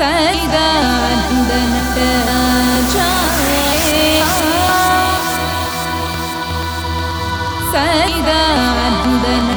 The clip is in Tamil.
சரிதான் உடன் சரிதான் உடன்